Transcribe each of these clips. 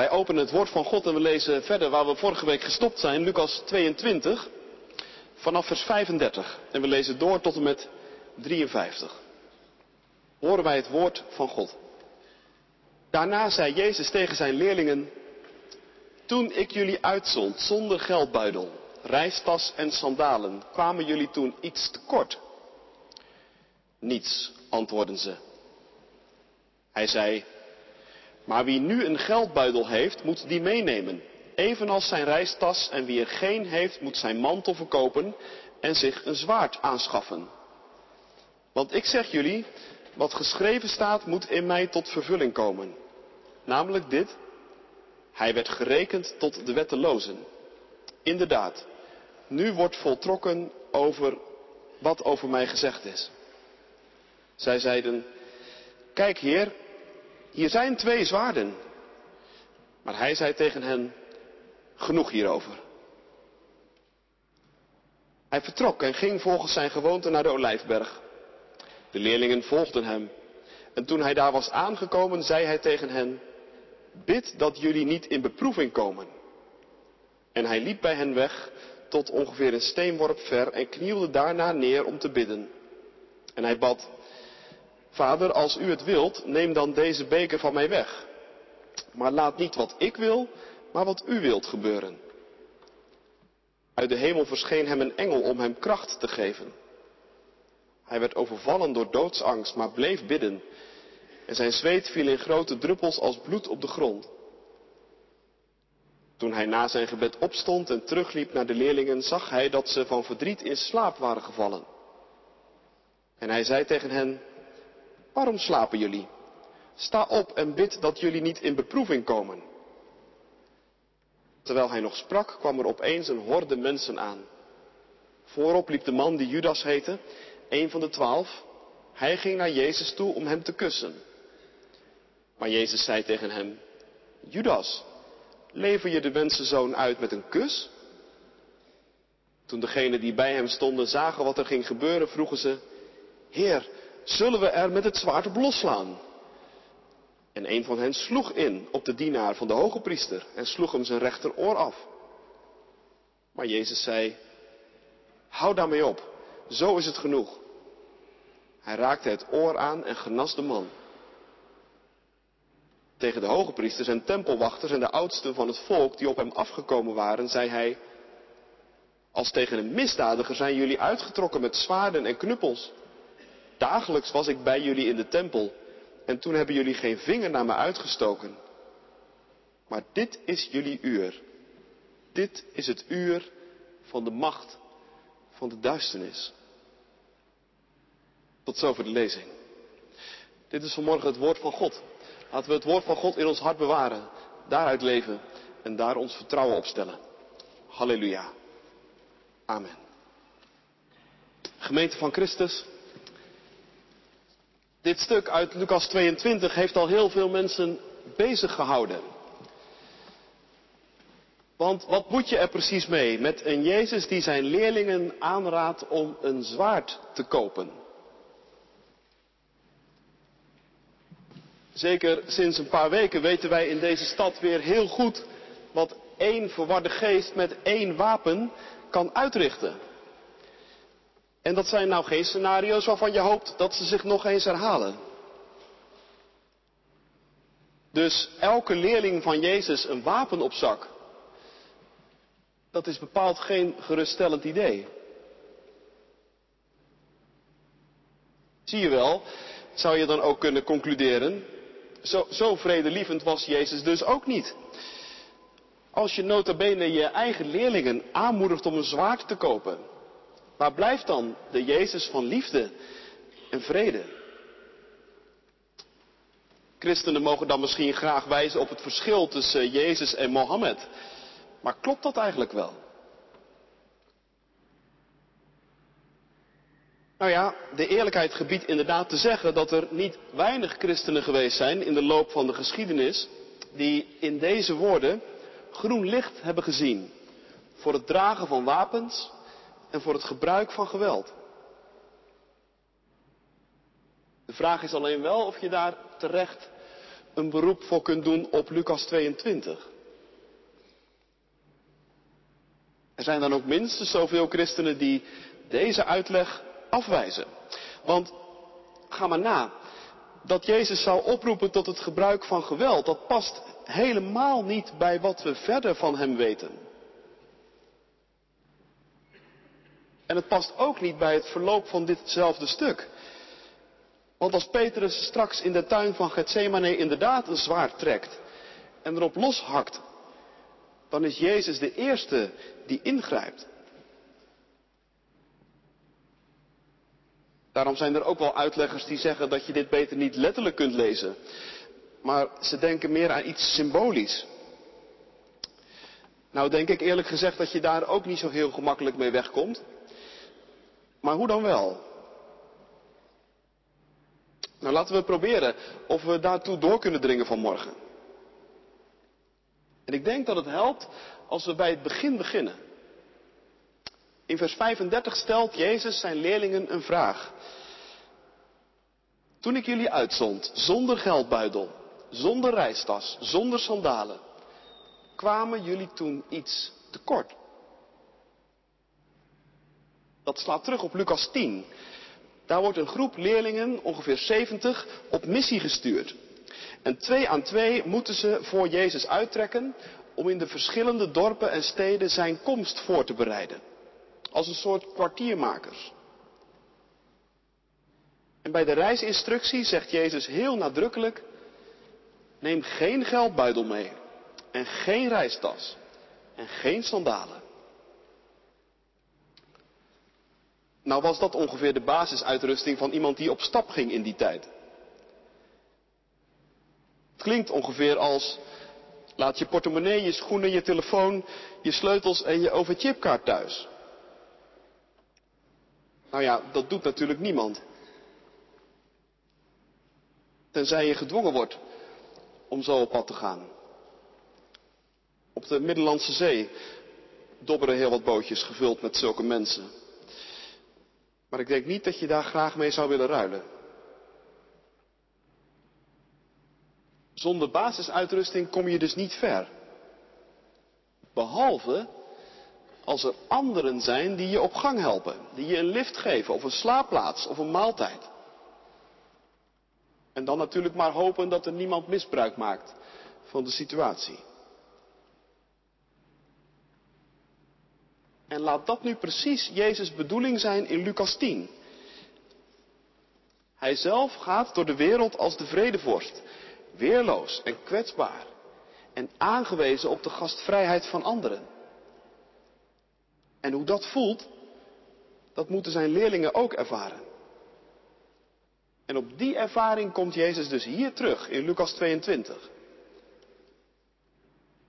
Wij openen het woord van God en we lezen verder waar we vorige week gestopt zijn, Lucas 22, vanaf vers 35. En we lezen door tot en met 53. Horen wij het woord van God. Daarna zei Jezus tegen zijn leerlingen, toen ik jullie uitzond zonder geldbuidel, reistas en sandalen, kwamen jullie toen iets tekort? Niets, antwoordden ze. Hij zei, maar wie nu een geldbuidel heeft, moet die meenemen, evenals zijn reistas, en wie er geen heeft, moet zijn mantel verkopen en zich een zwaard aanschaffen. Want ik zeg jullie, wat geschreven staat, moet in mij tot vervulling komen. Namelijk dit, hij werd gerekend tot de wettelozen. Inderdaad, nu wordt voltrokken over wat over mij gezegd is. Zij zeiden, kijk heer, hier zijn twee zwaarden. Maar hij zei tegen hen, genoeg hierover. Hij vertrok en ging volgens zijn gewoonte naar de olijfberg. De leerlingen volgden hem. En toen hij daar was aangekomen, zei hij tegen hen, bid dat jullie niet in beproeving komen. En hij liep bij hen weg tot ongeveer een steenworp ver en knielde daarna neer om te bidden. En hij bad, Vader, als u het wilt, neem dan deze beker van mij weg. Maar laat niet wat ik wil, maar wat u wilt gebeuren. Uit de hemel verscheen hem een engel om hem kracht te geven. Hij werd overvallen door doodsangst, maar bleef bidden. En zijn zweet viel in grote druppels als bloed op de grond. Toen hij na zijn gebed opstond en terugliep naar de leerlingen, zag hij dat ze van verdriet in slaap waren gevallen. En hij zei tegen hen, waarom slapen jullie? Sta op en bid dat jullie niet in beproeving komen. Terwijl hij nog sprak, kwam er opeens een horde mensen aan. Voorop liep de man die Judas heette, een van de twaalf. Hij ging naar Jezus toe om hem te kussen. Maar Jezus zei tegen hem, Judas, lever je de mensenzoon uit met een kus? Toen degenen die bij hem stonden zagen wat er ging gebeuren, vroegen ze, Heer, zullen we er met het zwaard op losslaan? En een van hen sloeg in op de dienaar van de hoge priester en sloeg hem zijn rechteroor af. Maar Jezus zei, hou daarmee op, zo is het genoeg. Hij raakte het oor aan en genas de man. Tegen de hoge priesters en tempelwachters en de oudsten van het volk die op hem afgekomen waren, zei hij, als tegen een misdadiger zijn jullie uitgetrokken met zwaarden en knuppels. Dagelijks was ik bij jullie in de tempel en toen hebben jullie geen vinger naar me uitgestoken. Maar dit is jullie uur. Dit is het uur van de macht van de duisternis. Tot zover de lezing. Dit is vanmorgen het woord van God. Laten we het woord van God in ons hart bewaren, daaruit leven en daar ons vertrouwen op stellen. Halleluja. Amen. Gemeente van Christus. Dit stuk uit Lucas 22 heeft al heel veel mensen bezig gehouden. Want wat moet je er precies mee met een Jezus die zijn leerlingen aanraadt om een zwaard te kopen? Zeker sinds een paar weken weten wij in deze stad weer heel goed wat één verwarde geest met één wapen kan uitrichten. En dat zijn nou geen scenario's waarvan je hoopt dat ze zich nog eens herhalen. Dus elke leerling van Jezus een wapen op zak. Dat is bepaald geen geruststellend idee. Zie je wel, zou je dan ook kunnen concluderen, zo, zo vredelievend was Jezus dus ook niet. Als je nota bene je eigen leerlingen aanmoedigt om een zwaard te kopen, waar blijft dan de Jezus van liefde en vrede? Christenen mogen dan misschien graag wijzen op het verschil tussen Jezus en Mohammed. Maar klopt dat eigenlijk wel? Nou ja, de eerlijkheid gebiedt inderdaad te zeggen dat er niet weinig christenen geweest zijn in de loop van de geschiedenis die in deze woorden groen licht hebben gezien voor het dragen van wapens en voor het gebruik van geweld. De vraag is alleen wel of je daar terecht een beroep voor kunt doen op Lucas 22. Er zijn dan ook minstens zoveel christenen die deze uitleg afwijzen. Want ga maar na. Dat Jezus zou oproepen tot het gebruik van geweld, dat past helemaal niet bij wat we verder van hem weten. En het past ook niet bij het verloop van ditzelfde stuk. Want als Petrus straks in de tuin van Gethsemane inderdaad een zwaard trekt en erop loshakt, dan is Jezus de eerste die ingrijpt. Daarom zijn er ook wel uitleggers die zeggen dat je dit beter niet letterlijk kunt lezen. Maar ze denken meer aan iets symbolisch. Nou denk ik eerlijk gezegd dat je daar ook niet zo heel gemakkelijk mee wegkomt. Maar hoe dan wel? Nou laten we proberen of we daartoe door kunnen dringen vanmorgen. En ik denk dat het helpt als we bij het begin beginnen. In vers 35 stelt Jezus zijn leerlingen een vraag. Toen ik jullie uitzond, zonder geldbuidel, zonder reistas, zonder sandalen, kwamen jullie toen iets tekort? Dat slaat terug op Lucas 10. Daar wordt een groep leerlingen, ongeveer 70, op missie gestuurd. En twee aan twee moeten ze voor Jezus uittrekken om in de verschillende dorpen en steden zijn komst voor te bereiden. Als een soort kwartiermakers. En bij de reisinstructie zegt Jezus heel nadrukkelijk, neem geen geldbuidel mee en geen reistas en geen sandalen. Nou was dat ongeveer de basisuitrusting van iemand die op stap ging in die tijd. Het klinkt ongeveer als laat je portemonnee, je schoenen, je telefoon, je sleutels en je overchipkaart thuis. Nou ja, dat doet natuurlijk niemand. Tenzij je gedwongen wordt om zo op pad te gaan. Op de Middellandse Zee dobberen heel wat bootjes gevuld met zulke mensen. Maar ik denk niet dat je daar graag mee zou willen ruilen. Zonder basisuitrusting kom je dus niet ver. Behalve als er anderen zijn die je op gang helpen, die je een lift geven of een slaapplaats of een maaltijd. En dan natuurlijk maar hopen dat er niemand misbruik maakt van de situatie. En laat dat nu precies Jezus' bedoeling zijn in Lucas 10. Hij zelf gaat door de wereld als de vredevorst, weerloos en kwetsbaar en aangewezen op de gastvrijheid van anderen. En hoe dat voelt, dat moeten zijn leerlingen ook ervaren. En op die ervaring komt Jezus dus hier terug in Lucas 22.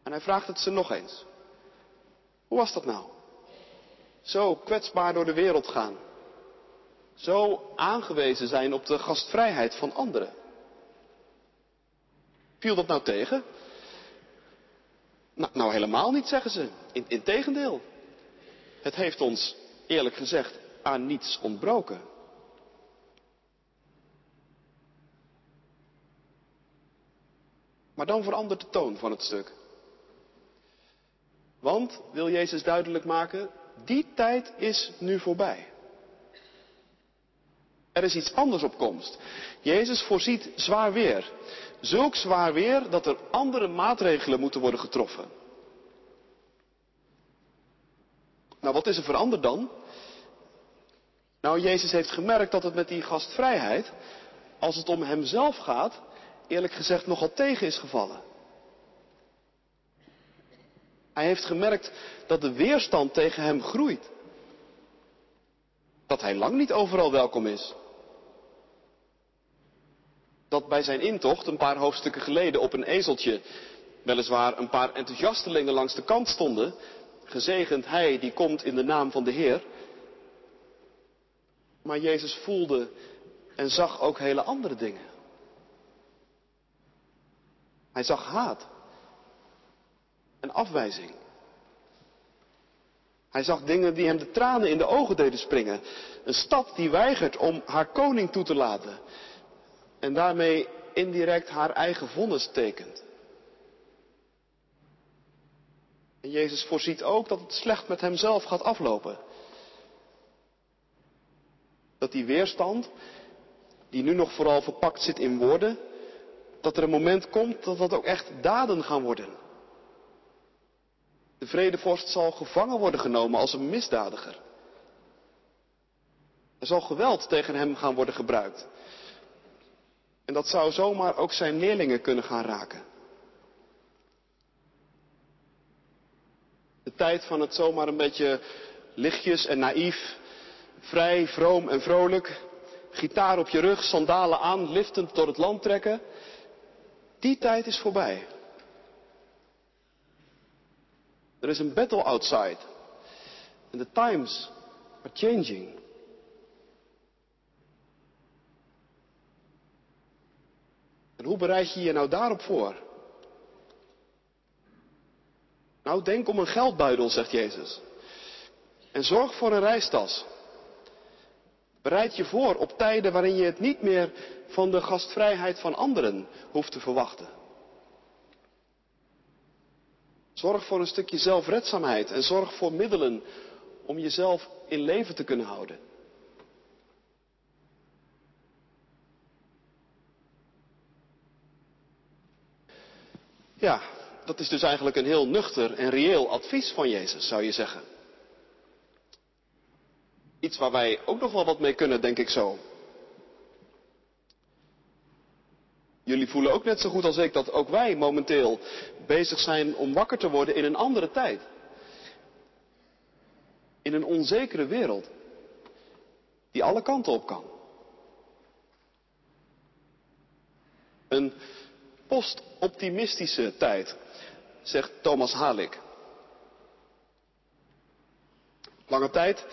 En hij vraagt het ze nog eens. Hoe was dat nou? Zo kwetsbaar door de wereld gaan. Zo aangewezen zijn op de gastvrijheid van anderen. Viel dat nou tegen? Nou, nou helemaal niet, zeggen ze. In, integendeel. Het heeft ons, eerlijk gezegd, aan niets ontbroken. Maar dan verandert de toon van het stuk. Want, wil Jezus duidelijk maken, die tijd is nu voorbij. Er is iets anders op komst. Jezus voorziet zwaar weer. Zulk zwaar weer dat er andere maatregelen moeten worden getroffen. Nou, wat is er veranderd dan? Nou, Jezus heeft gemerkt dat het met die gastvrijheid, als het om hemzelf gaat, eerlijk gezegd nogal tegen is gevallen. Hij heeft gemerkt dat de weerstand tegen hem groeit. Dat hij lang niet overal welkom is. Dat bij zijn intocht een paar hoofdstukken geleden op een ezeltje weliswaar een paar enthousiastelingen langs de kant stonden, gezegend hij die komt in de naam van de Heer. Maar Jezus voelde en zag ook hele andere dingen. Hij zag haat en afwijzing. Hij zag dingen die hem de tranen in de ogen deden springen. Een stad die weigert om haar koning toe te laten. En daarmee indirect haar eigen vonnis tekent. En Jezus voorziet ook dat het slecht met hemzelf gaat aflopen. Dat die weerstand, die nu nog vooral verpakt zit in woorden, dat er een moment komt dat dat ook echt daden gaan worden. De vredevorst zal gevangen worden genomen als een misdadiger. Er zal geweld tegen hem gaan worden gebruikt. En dat zou zomaar ook zijn leerlingen kunnen gaan raken. De tijd van het zomaar een beetje lichtjes en naïef, vrij, vroom en vrolijk, gitaar op je rug, sandalen aan, liftend door het land trekken, die tijd is voorbij. Er is een battle outside. And the times are changing. En hoe bereid je je nou daarop voor? Nou, denk om een geldbuidel, zegt Jezus. En zorg voor een reistas. Bereid je voor op tijden waarin je het niet meer van de gastvrijheid van anderen hoeft te verwachten. Zorg voor een stukje zelfredzaamheid en zorg voor middelen om jezelf in leven te kunnen houden. Ja, dat is dus eigenlijk een heel nuchter en reëel advies van Jezus, zou je zeggen. Iets waar wij ook nog wel wat mee kunnen, denk ik zo. Jullie voelen ook net zo goed als ik dat ook wij momenteel bezig zijn om wakker te worden in een andere tijd. In een onzekere wereld. Die alle kanten op kan. Een postoptimistische tijd, zegt Thomas Halik. Lange tijd,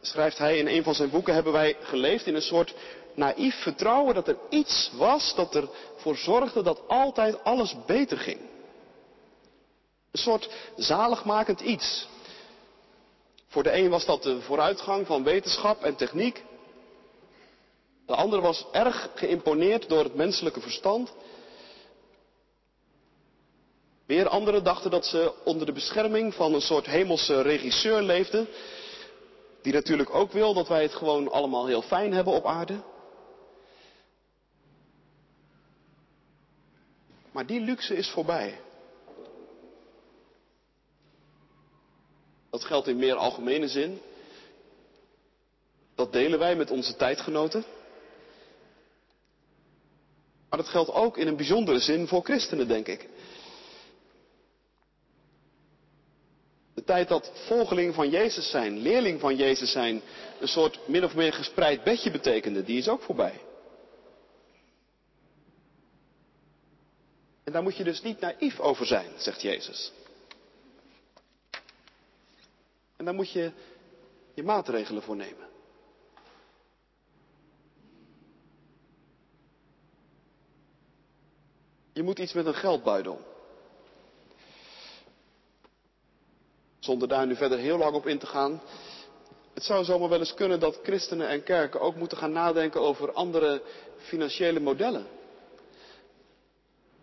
schrijft hij in een van zijn boeken, hebben wij geleefd in een soort naïef vertrouwen dat er iets was dat ervoor zorgde dat altijd alles beter ging. Een soort zaligmakend iets. Voor de een was dat de vooruitgang van wetenschap en techniek. De ander was erg geïmponeerd door het menselijke verstand. Weer anderen dachten dat ze onder de bescherming van een soort hemelse regisseur leefden. Die natuurlijk ook wil dat wij het gewoon allemaal heel fijn hebben op aarde. Maar die luxe is voorbij. Dat geldt in meer algemene zin. Dat delen wij met onze tijdgenoten. Maar dat geldt ook in een bijzondere zin voor christenen, denk ik. De tijd dat volgeling van Jezus zijn, leerling van Jezus zijn, een soort min of meer gespreid bedje betekende, die is ook voorbij. En daar moet je dus niet naïef over zijn, zegt Jezus. En daar moet je je maatregelen voor nemen. Je moet iets met een geldbuidel. Zonder daar nu verder heel lang op in te gaan. Het zou zomaar wel eens kunnen dat christenen en kerken ook moeten gaan nadenken over andere financiële modellen.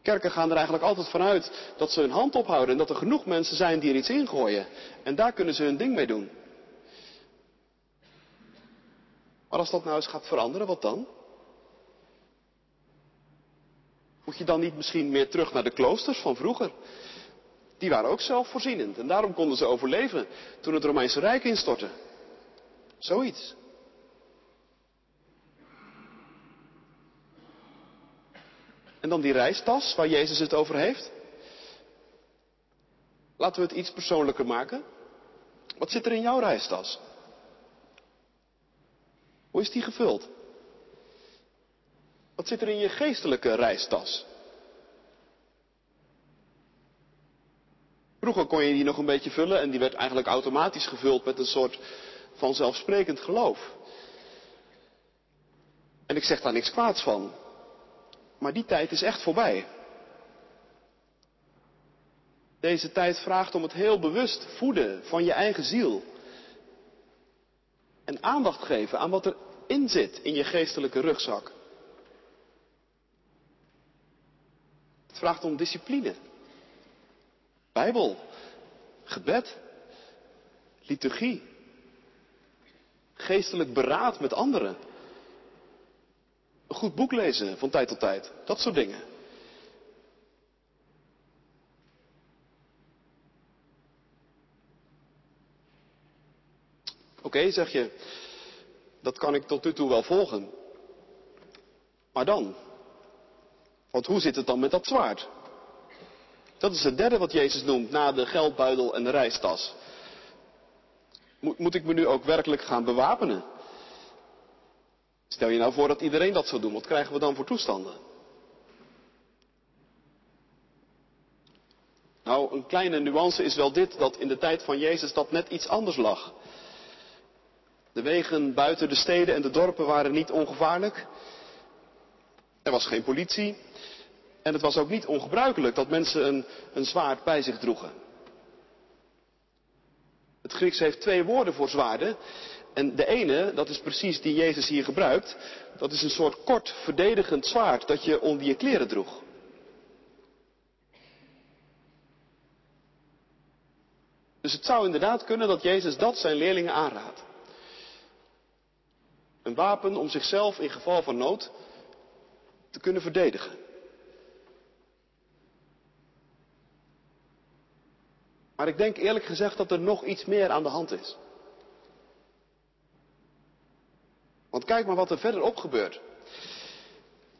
Kerken gaan er eigenlijk altijd vanuit dat ze hun hand ophouden en dat er genoeg mensen zijn die er iets ingooien. En daar kunnen ze hun ding mee doen. Maar als dat nou eens gaat veranderen, wat dan? Moet je dan niet misschien meer terug naar de kloosters van vroeger? Die waren ook zelfvoorzienend en daarom konden ze overleven toen het Romeinse Rijk instortte. Zoiets. En dan die reistas waar Jezus het over heeft. Laten we het iets persoonlijker maken. Wat zit er in jouw reistas? Hoe is die gevuld? Wat zit er in je geestelijke reistas? Vroeger kon je die nog een beetje vullen en die werd eigenlijk automatisch gevuld met een soort vanzelfsprekend geloof. En ik zeg daar niks kwaads van. Maar die tijd is echt voorbij. Deze tijd vraagt om het heel bewust voeden van je eigen ziel. En aandacht geven aan wat er in zit in je geestelijke rugzak. vraagt om discipline. Bijbel, gebed, liturgie, geestelijk beraad met anderen. Goed boek lezen van tijd tot tijd, dat soort dingen. Oké, zeg je, dat kan ik tot nu toe wel volgen. Maar dan? Want hoe zit het dan met dat zwaard? Dat is het derde wat Jezus noemt na de geldbuidel en de reistas. Moet, moet ik me nu ook werkelijk gaan bewapenen? Stel je nou voor dat iedereen dat zou doen, wat krijgen we dan voor toestanden? Nou, een kleine nuance is wel dit, dat in de tijd van Jezus dat net iets anders lag. De wegen buiten de steden en de dorpen waren niet ongevaarlijk. Er was geen politie. En het was ook niet ongebruikelijk dat mensen een, een zwaard bij zich droegen. Het Grieks heeft twee woorden voor zwaarden. En de ene, dat is precies die Jezus hier gebruikt, dat is een soort kort verdedigend zwaard dat je onder je kleren droeg. Dus het zou inderdaad kunnen dat Jezus dat zijn leerlingen aanraadt. Een wapen om zichzelf in geval van nood te kunnen verdedigen. Maar ik denk eerlijk gezegd dat er nog iets meer aan de hand is. Want kijk maar wat er verderop gebeurt.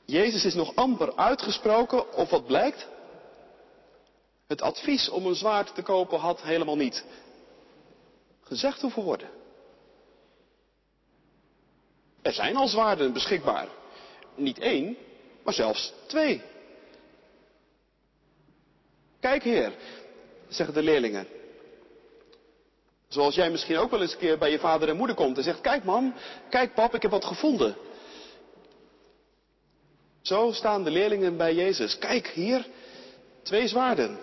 Jezus is nog amper uitgesproken of wat blijkt? Het advies om een zwaard te kopen had helemaal niet gezegd hoeven worden. Er zijn al zwaarden beschikbaar. Niet één, maar zelfs twee. Kijk heer, zeggen de leerlingen. Zoals jij misschien ook wel eens een keer bij je vader en moeder komt en zegt, kijk mam, kijk pap, ik heb wat gevonden. Zo staan de leerlingen bij Jezus. Kijk hier, twee zwaarden.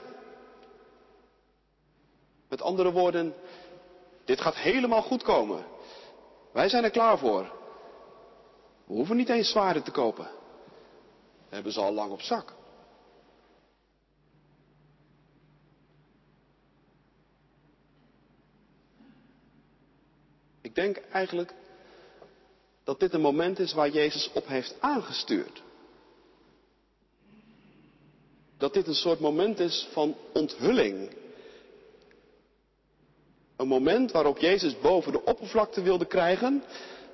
Met andere woorden, dit gaat helemaal goed komen. Wij zijn er klaar voor. We hoeven niet eens zwaarden te kopen. We hebben ze al lang op zak. Ik denk eigenlijk dat dit een moment is waar Jezus op heeft aangestuurd. Dat dit een soort moment is van onthulling. Een moment waarop Jezus boven de oppervlakte wilde krijgen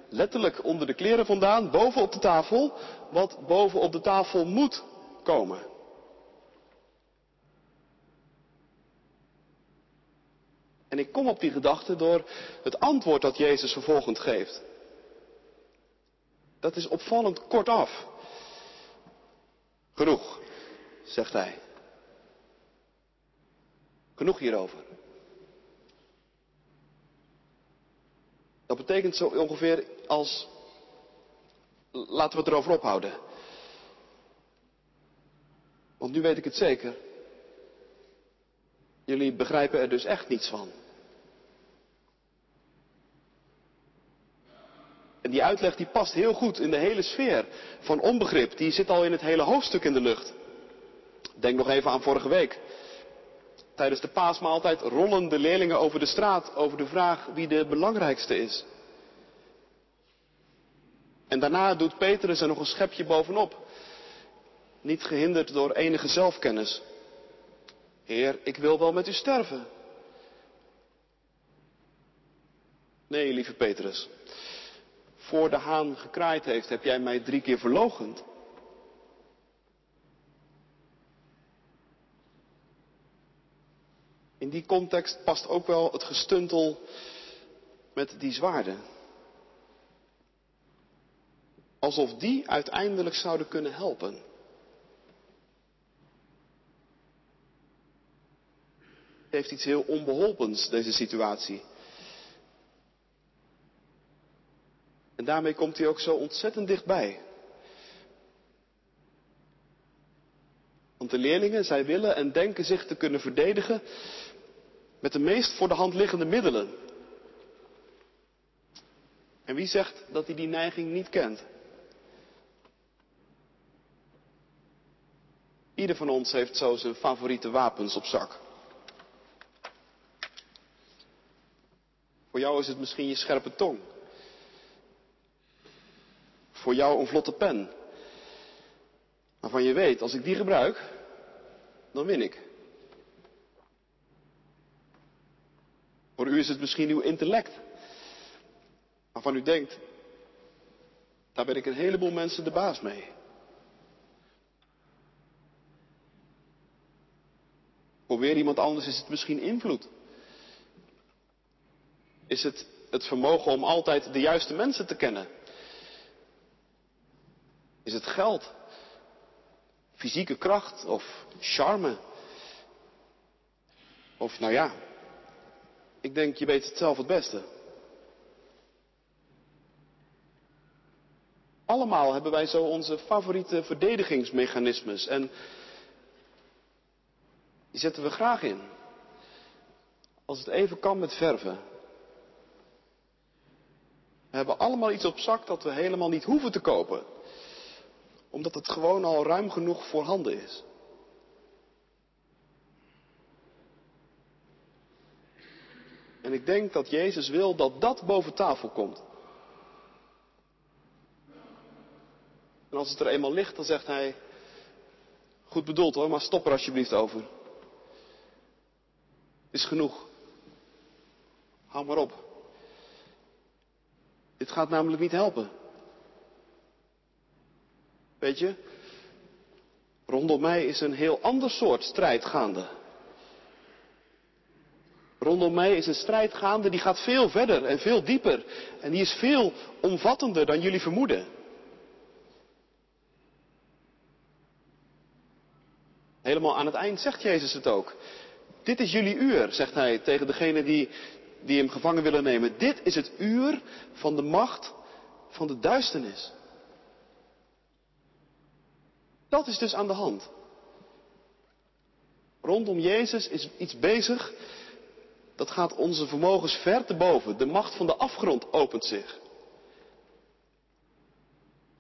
letterlijk onder de kleren vandaan, boven op de tafel, wat boven op de tafel moet komen. En ik kom op die gedachte door het antwoord dat Jezus vervolgend geeft. Dat is opvallend kortaf. Genoeg, zegt hij. Genoeg hierover. Dat betekent zo ongeveer als, laten we het erover ophouden. Want nu weet ik het zeker. Jullie begrijpen er dus echt niets van. En die uitleg die past heel goed in de hele sfeer van onbegrip. Die zit al in het hele hoofdstuk in de lucht. Denk nog even aan vorige week. Tijdens de paasmaaltijd rollen de leerlingen over de straat over de vraag wie de belangrijkste is. En daarna doet Petrus er nog een schepje bovenop. Niet gehinderd door enige zelfkennis. Heer, ik wil wel met u sterven. Nee, lieve Petrus. Voor de haan gekraaid heeft, heb jij mij drie keer verlogend. In die context past ook wel het gestuntel met die zwaarden. Alsof die uiteindelijk zouden kunnen helpen. Het heeft iets heel onbeholpens, deze situatie. En daarmee komt hij ook zo ontzettend dichtbij. Want de leerlingen, zij willen en denken zich te kunnen verdedigen met de meest voor de hand liggende middelen. En wie zegt dat hij die neiging niet kent? Ieder van ons heeft zo zijn favoriete wapens op zak. Voor jou is het misschien je scherpe tong. Voor jou een vlotte pen. Waarvan je weet, als ik die gebruik, dan win ik. Voor u is het misschien uw intellect. Waarvan u denkt, daar ben ik een heleboel mensen de baas mee. Voor weer iemand anders is het misschien invloed. Is het het vermogen om altijd de juiste mensen te kennen? Is het geld? Fysieke kracht of charme? Of nou ja, ik denk je weet het zelf het beste. Allemaal hebben wij zo onze favoriete verdedigingsmechanismes en die zetten we graag in. Als het even kan met verven. We hebben allemaal iets op zak dat we helemaal niet hoeven te kopen. Omdat het gewoon al ruim genoeg voorhanden is. En ik denk dat Jezus wil dat dat boven tafel komt. En als het er eenmaal ligt, dan zegt hij, goed bedoeld hoor, maar stop er alsjeblieft over. Is genoeg. Hou maar op. Dit gaat namelijk niet helpen. Weet je, rondom mij is een heel ander soort strijd gaande. Rondom mij is een strijd gaande die gaat veel verder en veel dieper. En die is veel omvattender dan jullie vermoeden. Helemaal aan het eind zegt Jezus het ook. Dit is jullie uur, zegt hij tegen degene die, die hem gevangen willen nemen. Dit is het uur van de macht van de duisternis. Dat is dus aan de hand. Rondom Jezus is iets bezig. Dat gaat onze vermogens ver te boven. De macht van de afgrond opent zich.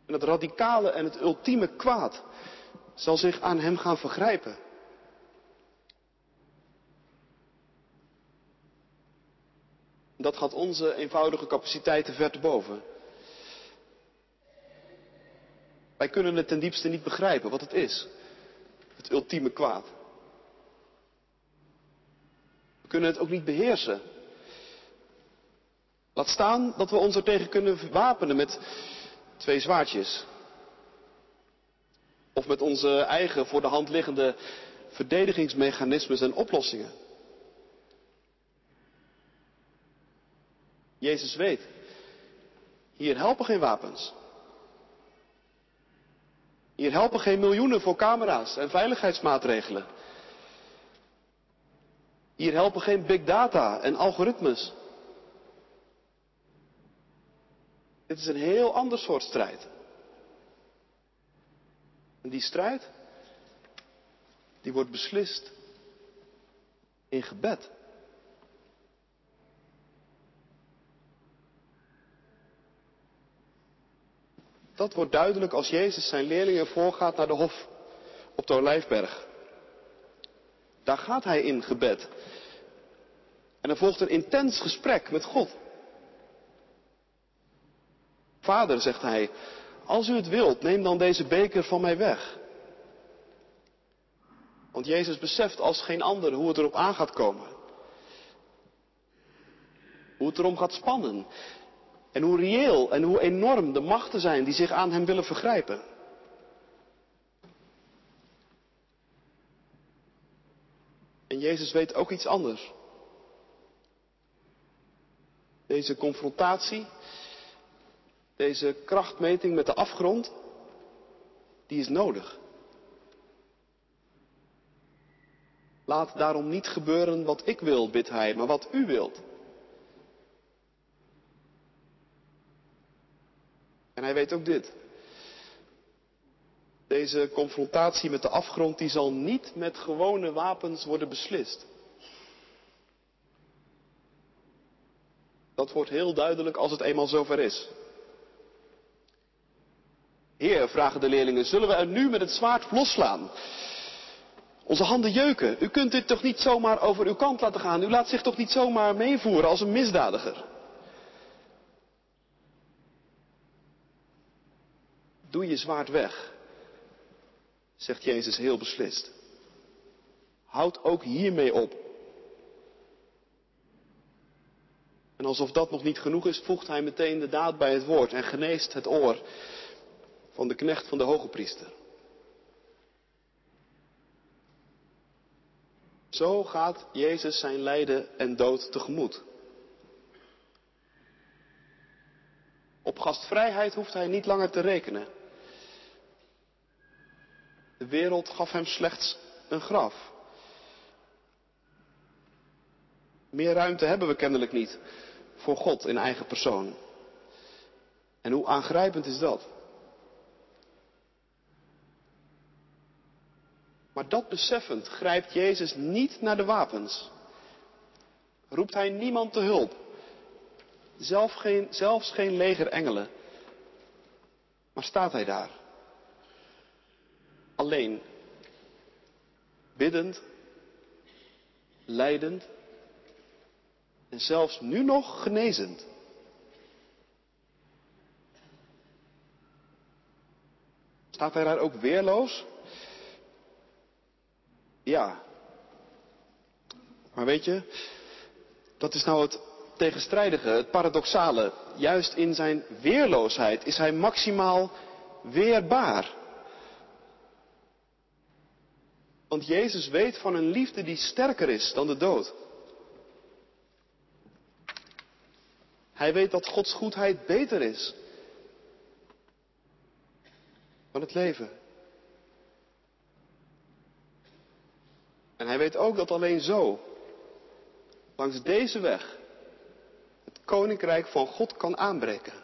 En het radicale en het ultieme kwaad zal zich aan hem gaan vergrijpen. Dat gaat onze eenvoudige capaciteiten ver te boven. Wij kunnen het ten diepste niet begrijpen wat het is. Het ultieme kwaad. We kunnen het ook niet beheersen. Laat staan dat we ons er tegen kunnen wapenen met twee zwaardjes. Of met onze eigen voor de hand liggende verdedigingsmechanismes en oplossingen. Jezus weet, hier helpen geen wapens. Hier helpen geen miljoenen voor camera's en veiligheidsmaatregelen. Hier helpen geen big data en algoritmes. Dit is een heel ander soort strijd. En die strijd, die wordt beslist in gebed. Dat wordt duidelijk als Jezus zijn leerlingen voorgaat naar de hof op de Olijfberg. Daar gaat hij in gebed. En er volgt een intens gesprek met God. Vader, zegt hij, als u het wilt, neem dan deze beker van mij weg. Want Jezus beseft als geen ander hoe het erop aan gaat komen. Hoe het erom gaat spannen. En hoe reëel en hoe enorm de machten zijn die zich aan hem willen vergrijpen. En Jezus weet ook iets anders. Deze confrontatie, deze krachtmeting met de afgrond, die is nodig. Laat daarom niet gebeuren wat ik wil, bidt hij, maar wat u wilt. En hij weet ook dit. Deze confrontatie met de afgrond die zal niet met gewone wapens worden beslist. Dat wordt heel duidelijk als het eenmaal zover is. Heer, vragen de leerlingen, zullen we er nu met het zwaard losslaan? Onze handen jeuken. U kunt dit toch niet zomaar over uw kant laten gaan. U laat zich toch niet zomaar meevoeren als een misdadiger. Doe je zwaard weg, zegt Jezus heel beslist. Houd ook hiermee op. En alsof dat nog niet genoeg is, voegt hij meteen de daad bij het woord en geneest het oor van de knecht van de hoge priester. Zo gaat Jezus zijn lijden en dood tegemoet. Op gastvrijheid hoeft hij niet langer te rekenen. De wereld gaf hem slechts een graf. Meer ruimte hebben we kennelijk niet voor God in eigen persoon. En hoe aangrijpend is dat? Maar dat beseffend grijpt Jezus niet naar de wapens. Roept hij niemand te hulp. Geen, zelfs geen leger engelen. Maar staat hij daar. Alleen. Biddend. Leidend. En zelfs nu nog genezend. Staat hij daar ook weerloos? Ja. Maar weet je, dat is nou het tegenstrijdige, het paradoxale. Juist in zijn weerloosheid is hij maximaal weerbaar. Want Jezus weet van een liefde die sterker is dan de dood. Hij weet dat Gods goedheid beter is dan het leven. En hij weet ook dat alleen zo, langs deze weg, het koninkrijk van God kan aanbreken.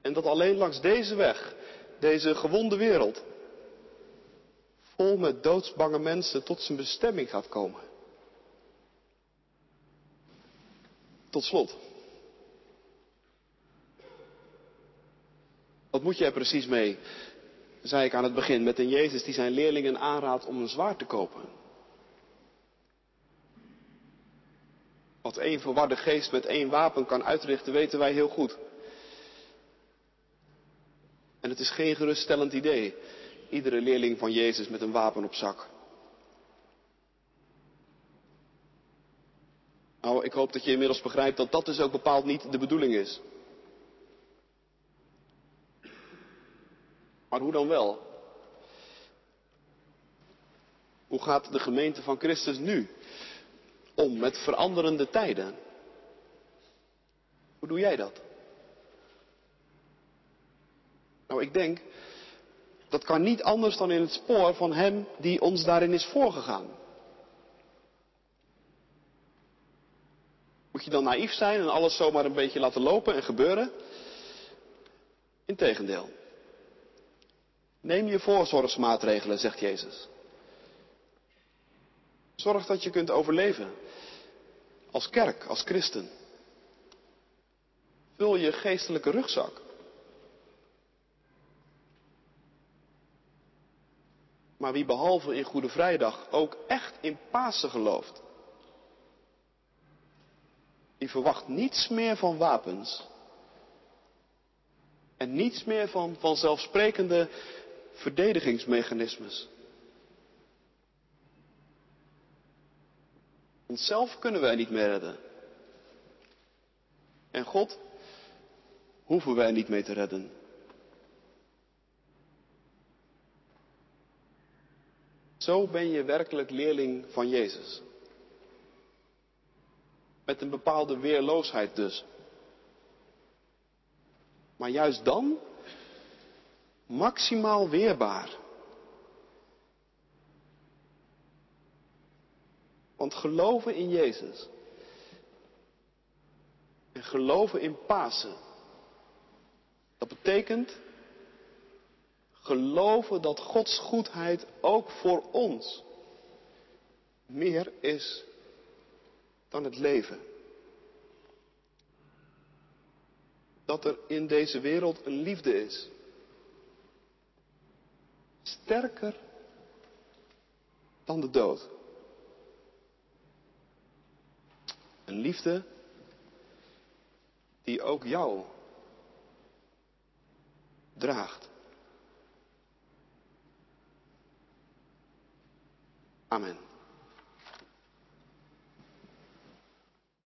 En dat alleen langs deze weg, deze gewonde wereld, vol met doodsbange mensen tot zijn bestemming gaat komen. Tot slot. Wat moet je er precies mee? Zei ik aan het begin, met een Jezus die zijn leerlingen aanraadt om een zwaard te kopen. Wat één verwarde geest met één wapen kan uitrichten, weten wij heel goed. En het is geen geruststellend idee, iedere leerling van Jezus met een wapen op zak. Nou, ik hoop dat je inmiddels begrijpt dat dat dus ook bepaald niet de bedoeling is. Maar hoe dan wel? Hoe gaat de gemeente van Christus nu om met veranderende tijden? Hoe doe jij dat? Nou, ik denk, dat kan niet anders dan in het spoor van Hem die ons daarin is voorgegaan. Moet je dan naïef zijn en alles zomaar een beetje laten lopen en gebeuren? Integendeel. Neem je voorzorgsmaatregelen, zegt Jezus. Zorg dat je kunt overleven. Als kerk, als christen. Vul je geestelijke rugzak. Maar wie behalve in Goede Vrijdag ook echt in Pasen gelooft, die verwacht niets meer van wapens en niets meer van vanzelfsprekende verdedigingsmechanismes. Onszelf kunnen wij niet meer redden. En God hoeven wij niet mee te redden. Zo ben je werkelijk leerling van Jezus. Met een bepaalde weerloosheid dus. Maar juist dan maximaal weerbaar. Want geloven in Jezus en geloven in Pasen, dat betekent geloven dat Gods goedheid ook voor ons meer is dan het leven. Dat er in deze wereld een liefde is sterker dan de dood. Een liefde die ook jou draagt. Amen.